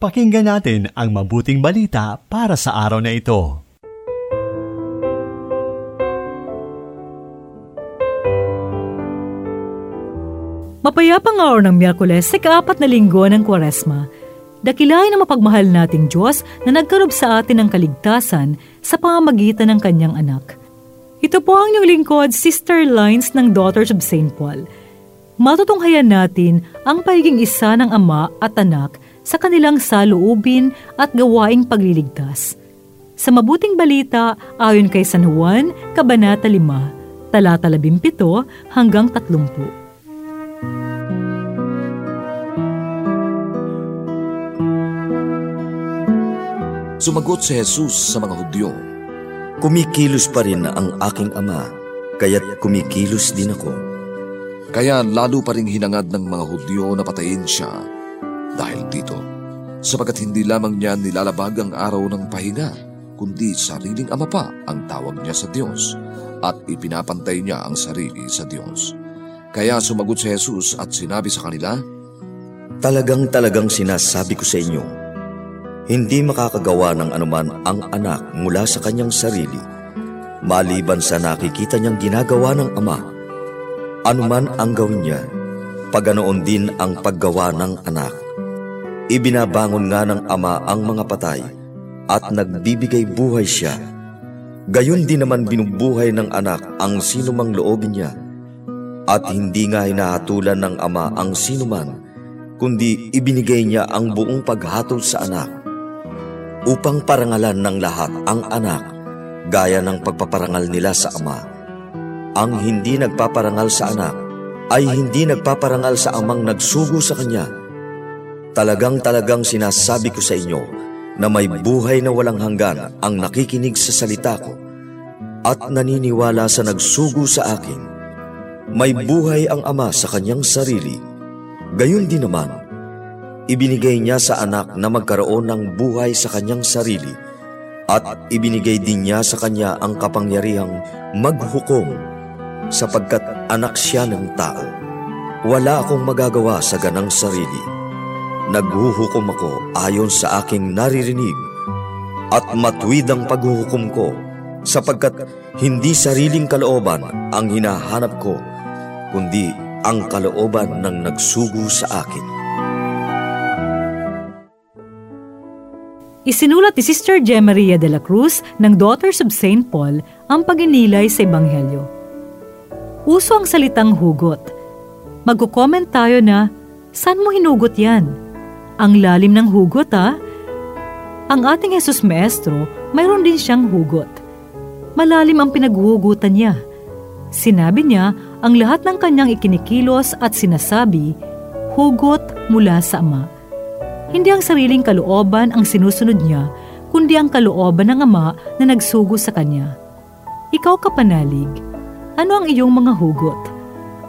Pakinggan natin ang mabuting balita para sa araw na ito. Mapayapang araw ng Miyerkules sa kaapat na linggo ng Kwaresma, dakilain ang mapagmahal nating Diyos na nagkarob sa atin ng kaligtasan sa pamamagitan ng kanyang anak. Ito po ang inyong lingkod, Sister Lines ng Daughters of St. Paul. Matutunghayan natin ang pagiging isa ng ama at anak sa kanilang saluubin at gawaing pagliligtas. Sa mabuting balita, ayon kay San Juan, Kabanata 5, talata 17 hanggang 30. Sumagot si Jesus sa mga Hudyo, Kumikilos pa rin ang aking ama, kaya't kumikilos din ako. Kaya lalo pa rin hinangad ng mga Hudyo na patayin siya dahil dito, sapagkat hindi lamang niya nilalabag ang araw ng pahinga, kundi sariling ama pa ang tawag niya sa Diyos at ipinapantay niya ang sarili sa Diyos. Kaya sumagot si Jesus at sinabi sa kanila, Talagang talagang sinasabi ko sa inyo, hindi makakagawa ng anuman ang anak mula sa kanyang sarili, maliban sa nakikita niyang ginagawa ng ama. Anuman ang gawin niya, paganoon din ang paggawa ng anak. Ibinabangon nga ng ama ang mga patay at nagbibigay buhay siya. Gayon din naman binubuhay ng anak ang sinumang loobin niya. At hindi nga hinahatulan ng ama ang sinuman, kundi ibinigay niya ang buong paghatol sa anak upang parangalan ng lahat ang anak gaya ng pagpaparangal nila sa ama. Ang hindi nagpaparangal sa anak ay hindi nagpaparangal sa amang nagsugo sa kanya. Talagang talagang sinasabi ko sa inyo na may buhay na walang hanggan ang nakikinig sa salita ko at naniniwala sa nagsugo sa akin. May buhay ang ama sa kanyang sarili. Gayon din naman, ibinigay niya sa anak na magkaroon ng buhay sa kanyang sarili at ibinigay din niya sa kanya ang kapangyarihang maghukom sapagkat anak siya ng tao. Wala akong magagawa sa ganang sarili. Naghuhukom ako ayon sa aking naririnig at matuwid ang paghuhukom ko sapagkat hindi sariling kalooban ang hinahanap ko kundi ang kalooban ng nagsugo sa akin. Isinulat ni Sister Gemaria de la Cruz ng Daughters of St. Paul ang paginilay sa Ebanghelyo. Uso ang salitang hugot. Magkukomment tayo na, saan mo hinugot yan? Ang lalim ng hugot ha? Ang ating Jesus Maestro, mayroon din siyang hugot. Malalim ang pinaghuhugutan niya. Sinabi niya ang lahat ng kanyang ikinikilos at sinasabi, hugot mula sa Ama hindi ang sariling kalooban ang sinusunod niya, kundi ang kalooban ng Ama na nagsugo sa Kanya. Ikaw kapanalig, ano ang iyong mga hugot?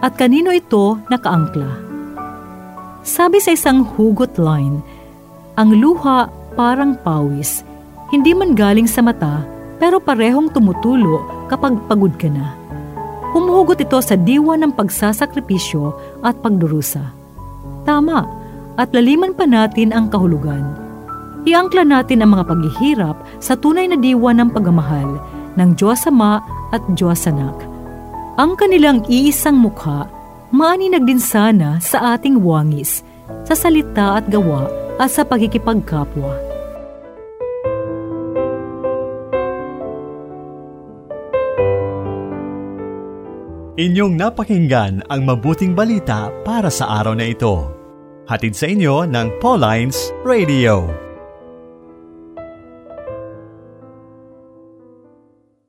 At kanino ito nakaangkla? Sabi sa isang hugot line, ang luha parang pawis, hindi man galing sa mata pero parehong tumutulo kapag pagod ka na. Humuhugot ito sa diwa ng pagsasakripisyo at pagdurusa. Tama, at laliman pa natin ang kahulugan. Iangkla natin ang mga paghihirap sa tunay na diwa ng pagmamahal ng Diyos Ama at Diyos Anak. Ang kanilang iisang mukha, maaninag din sana sa ating wangis, sa salita at gawa at sa pagkikipagkapwa. Inyong napakinggan ang mabuting balita para sa araw na ito. Hatid sa inyo ng Pauline's Radio.